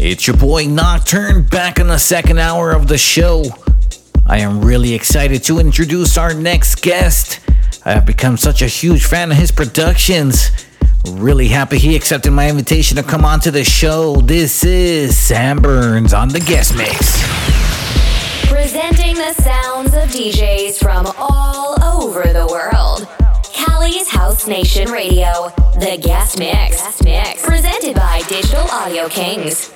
It's your boy Nocturne back in the second hour of the show. I am really excited to introduce our next guest. I have become such a huge fan of his productions. Really happy he accepted my invitation to come on to the show. This is Sam BRNS on the guest mix. Presenting the sounds of DJs from all over the world. Cali's House Nation Radio, the guest mix. mix. Presented by Digital Audio Kings.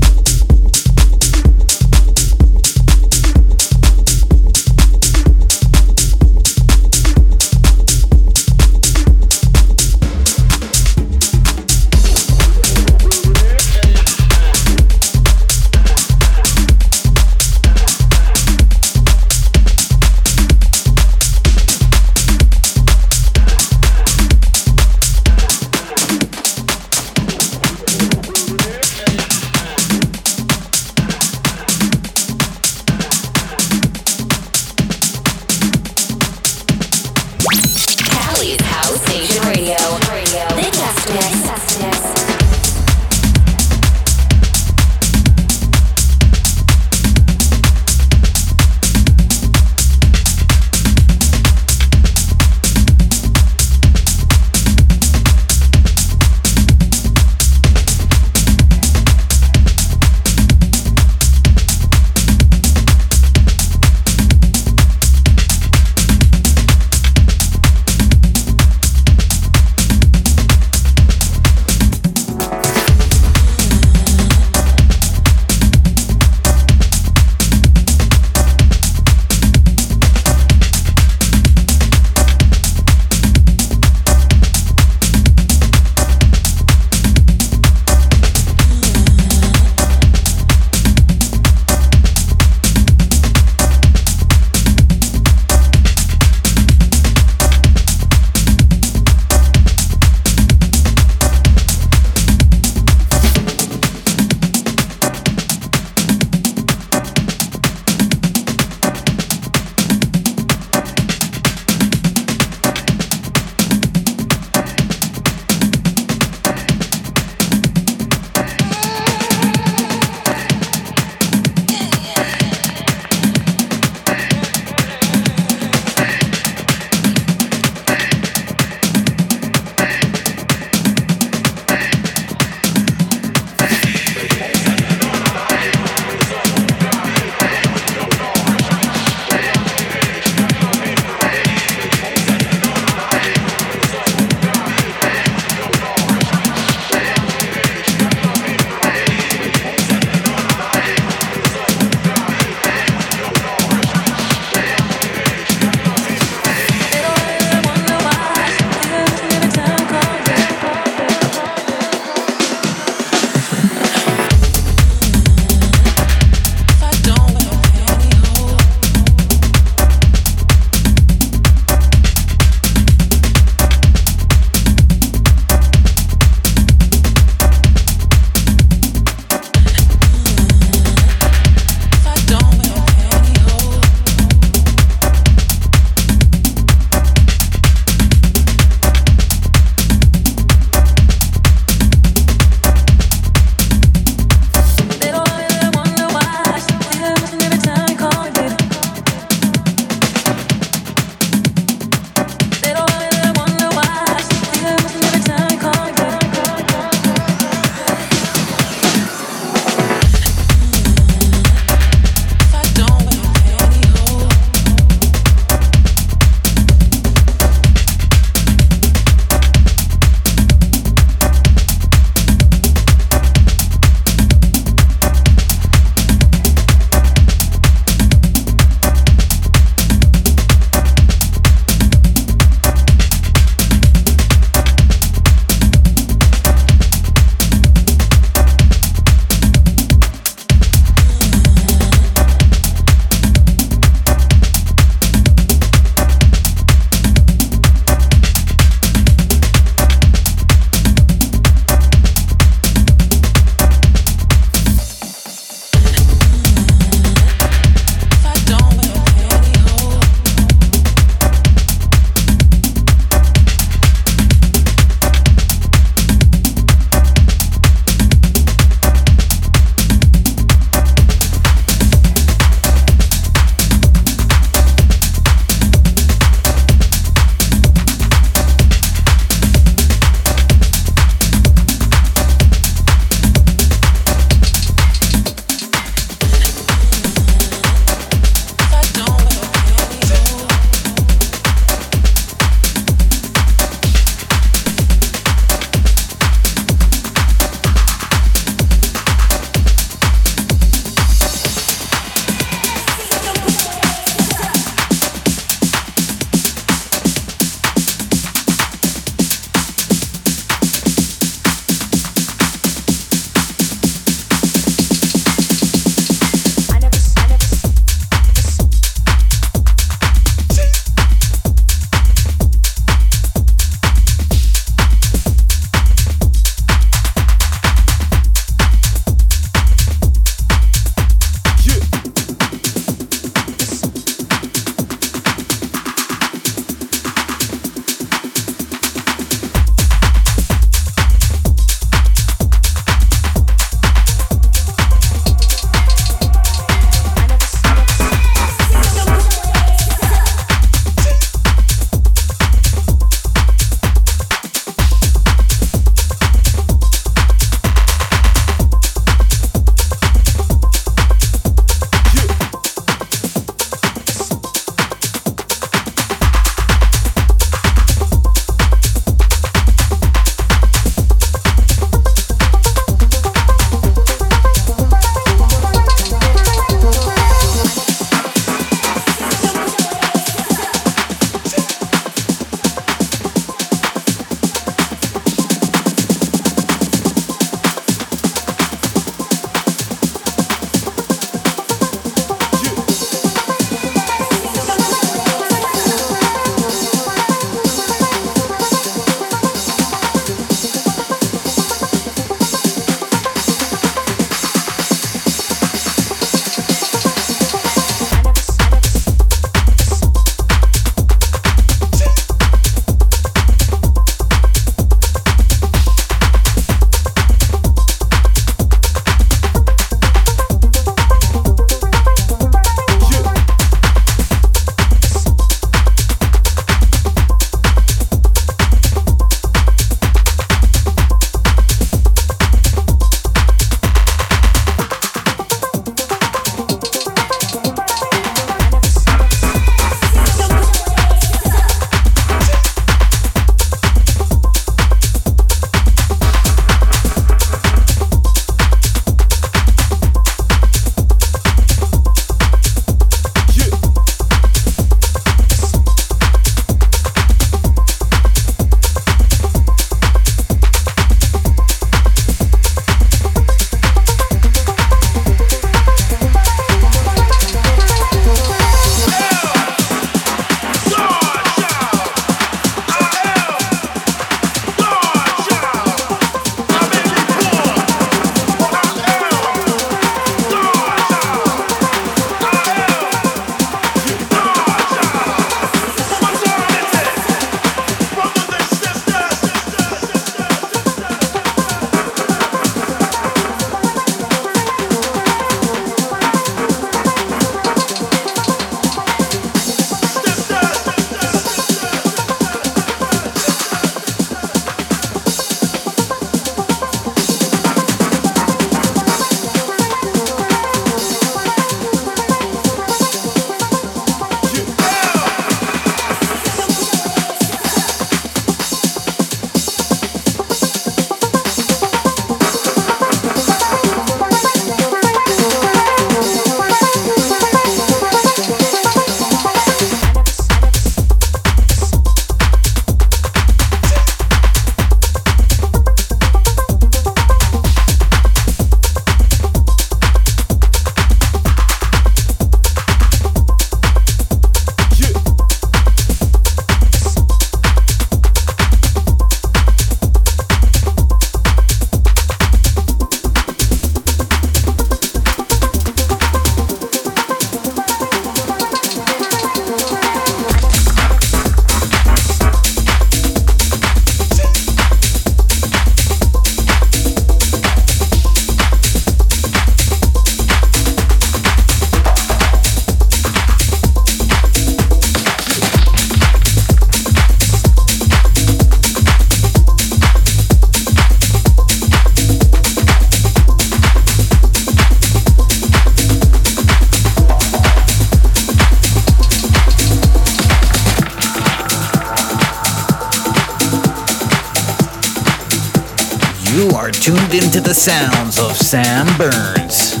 You are tuned into the sounds of Sam BRNS.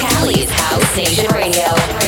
Cali's House Nation Radio.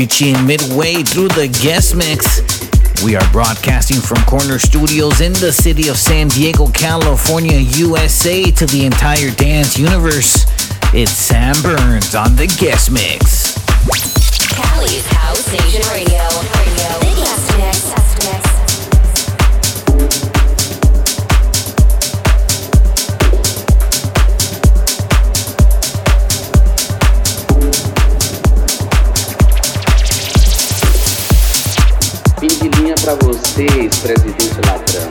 Reaching midway through the guest mix. We are broadcasting from Corner Studios in the city of San Diego, California, USA to the entire dance universe. It's Sam BRNS on the guest mix. você, ex-presidente ladrão.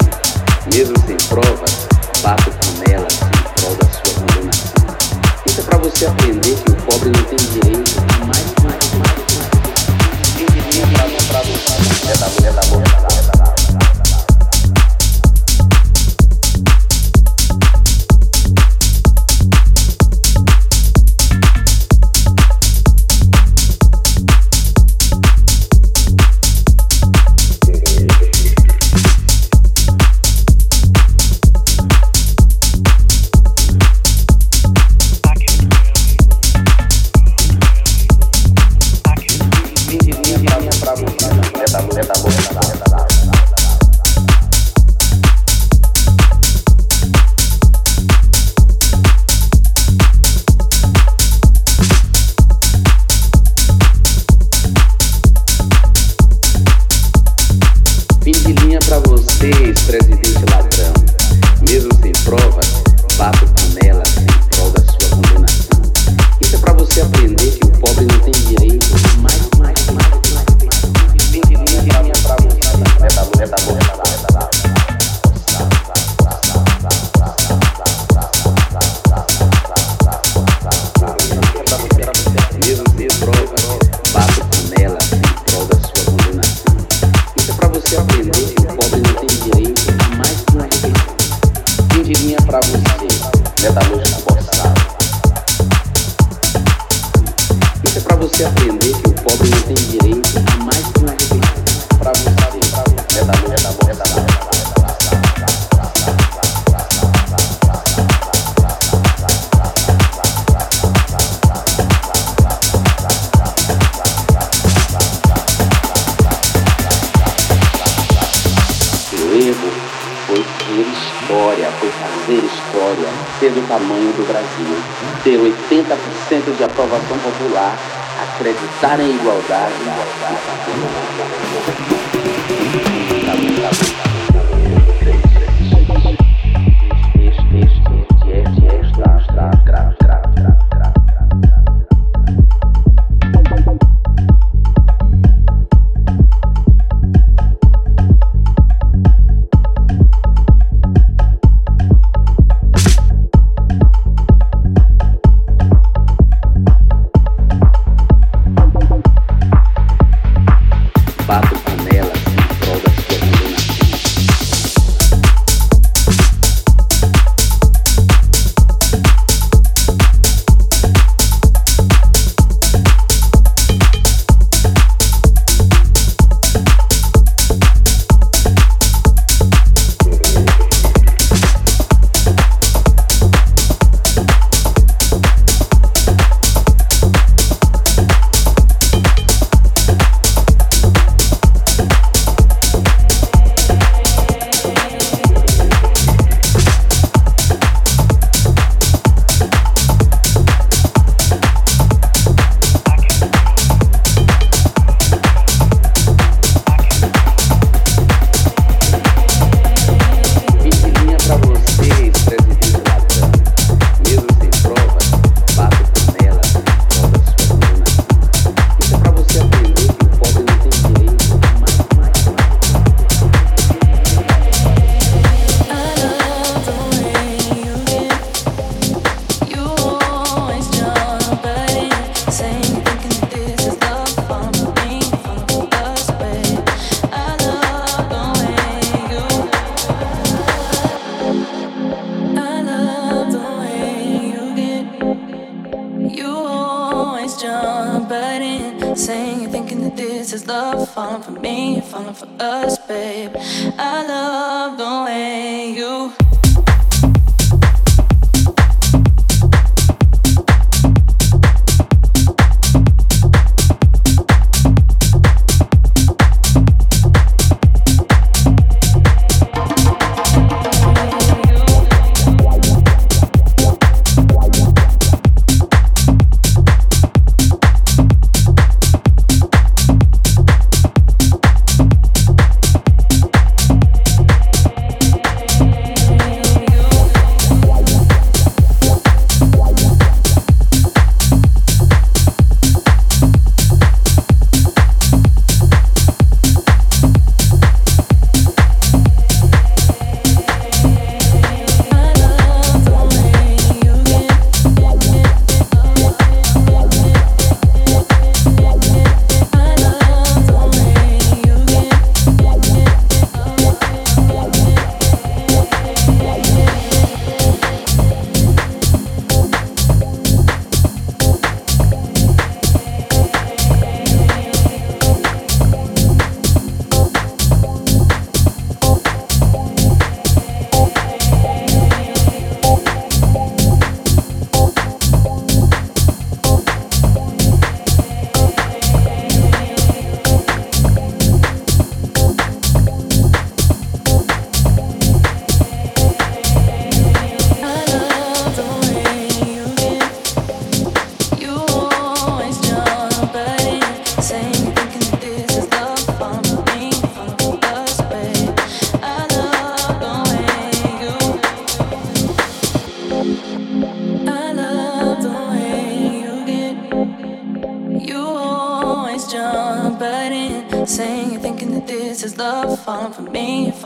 love falling for me, falling for us, babe. I love the way you.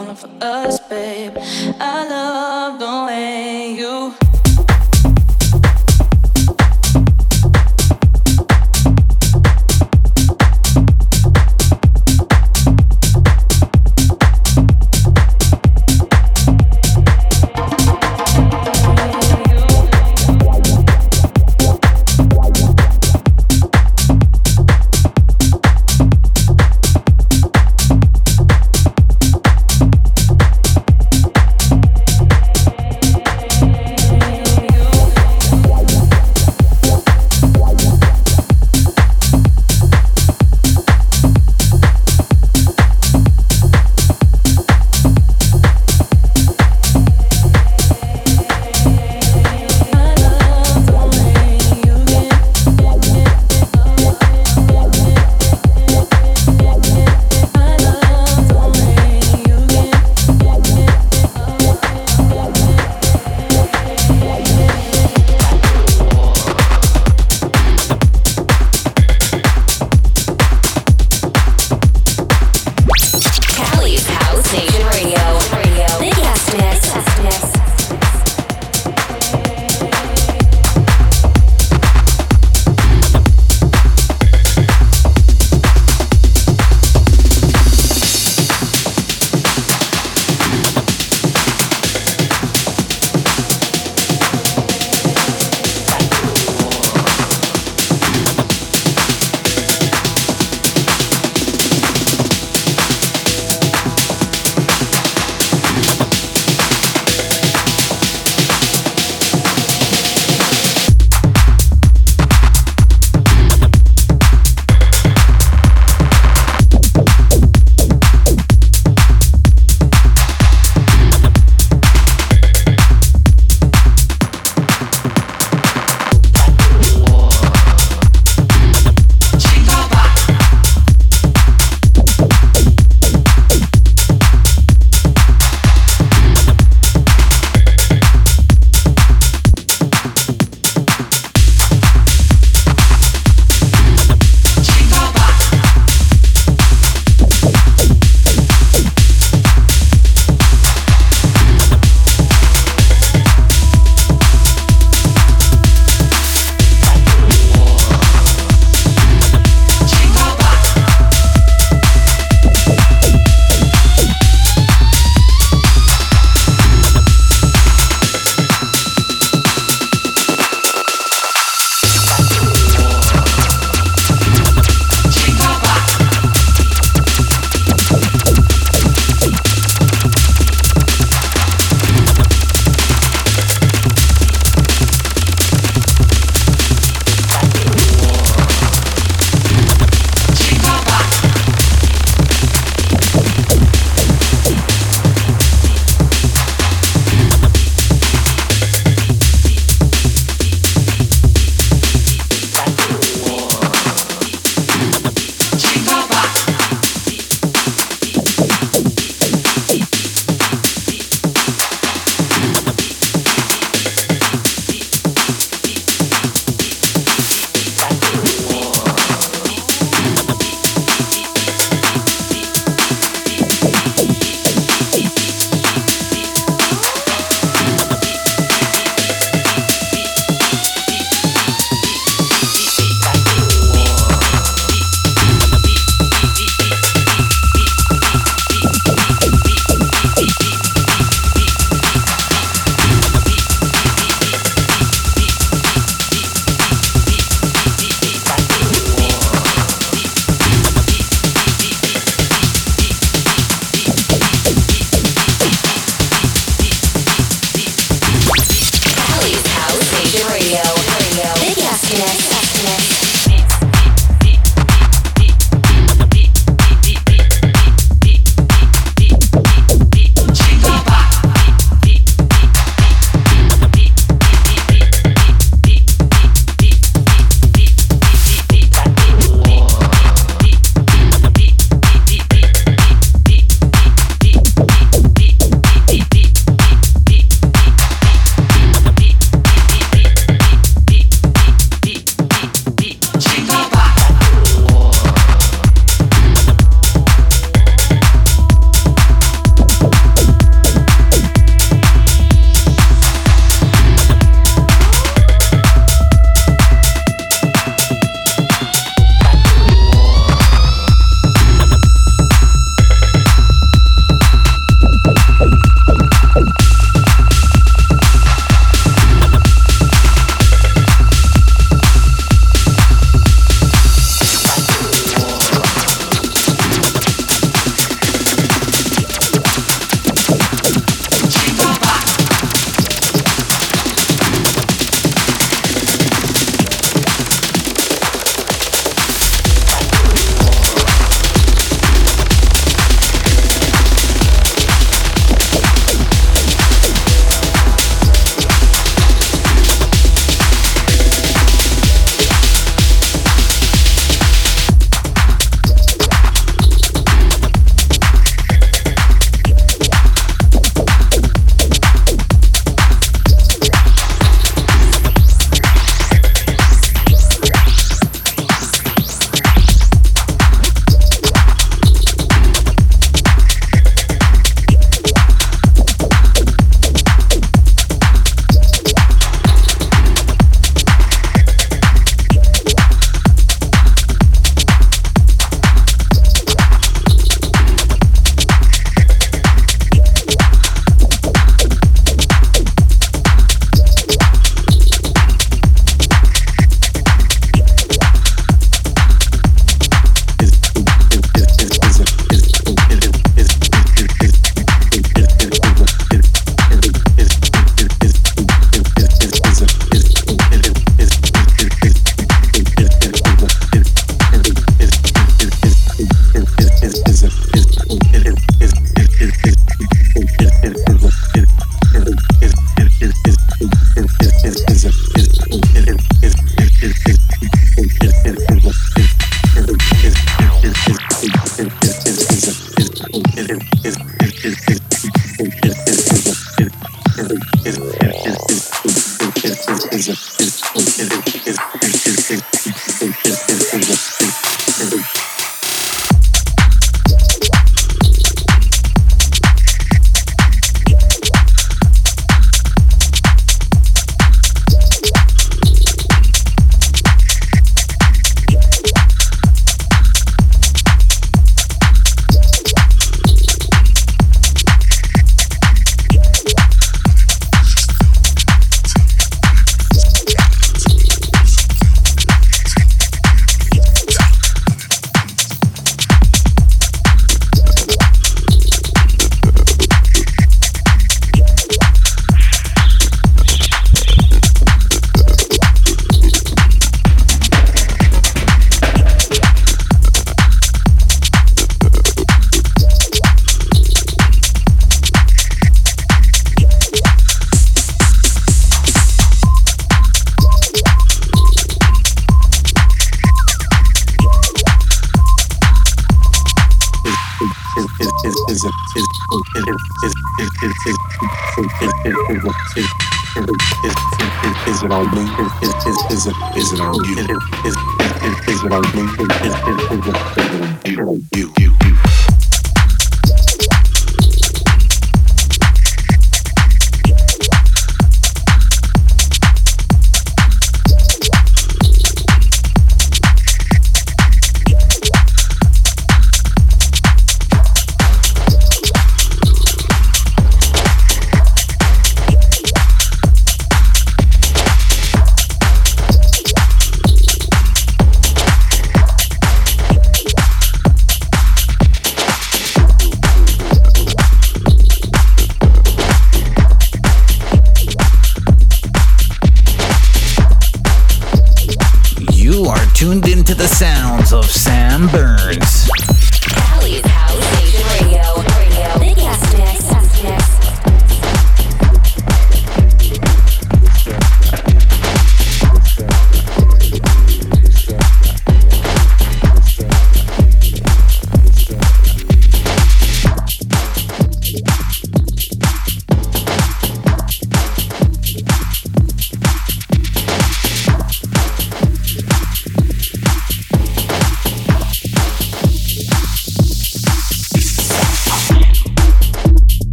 Falling for us, babe. I love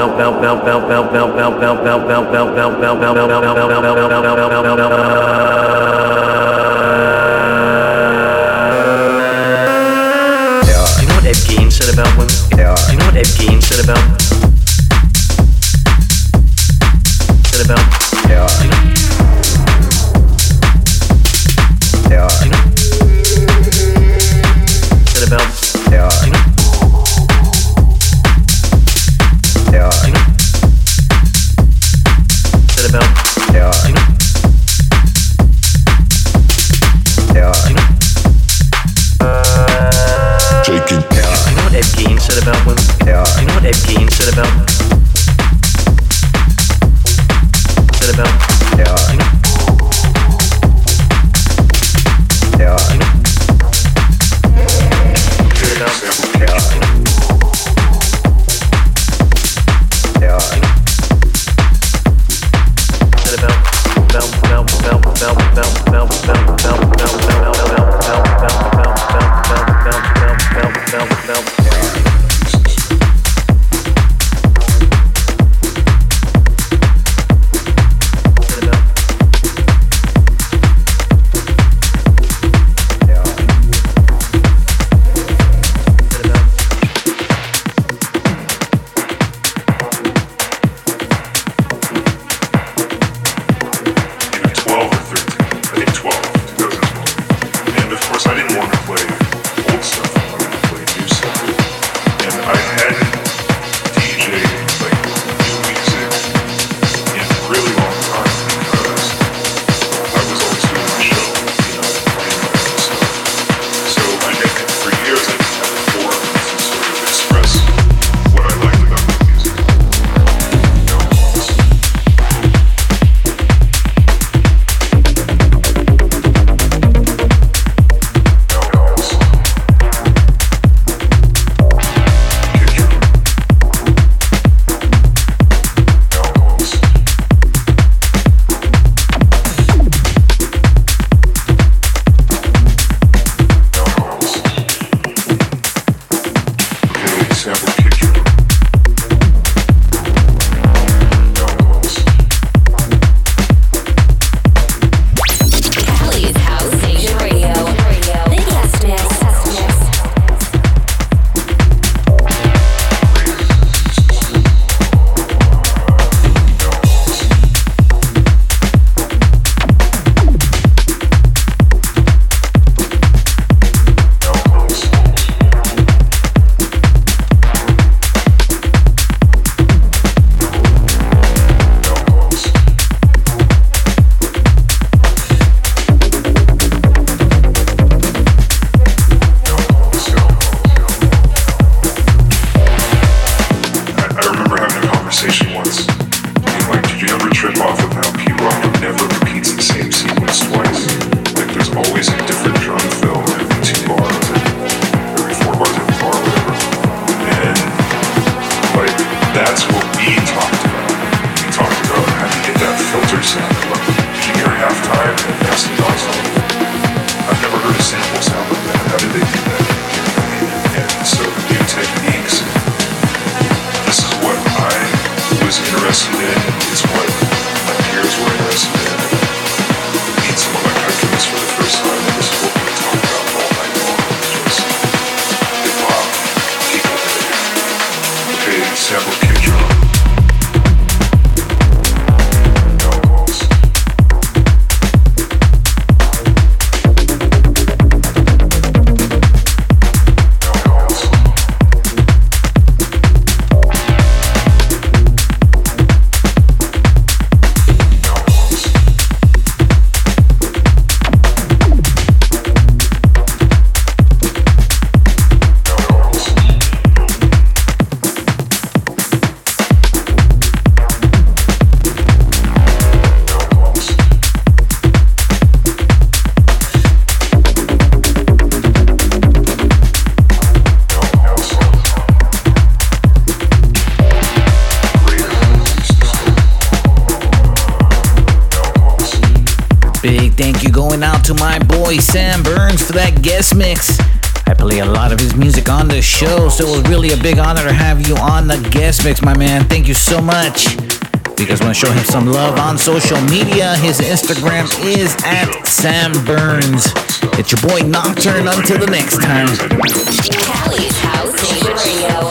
Big thank you going out to my boy Sam BRNS for that guest mix. I play a lot of his music on the show, so it was really a big honor to have you on the guest mix, my man. Thank you so much. You guys want to show him some love on social media? His Instagram is at Sam BRNS. It's your boy Nocturne. Until the next time. House Radio.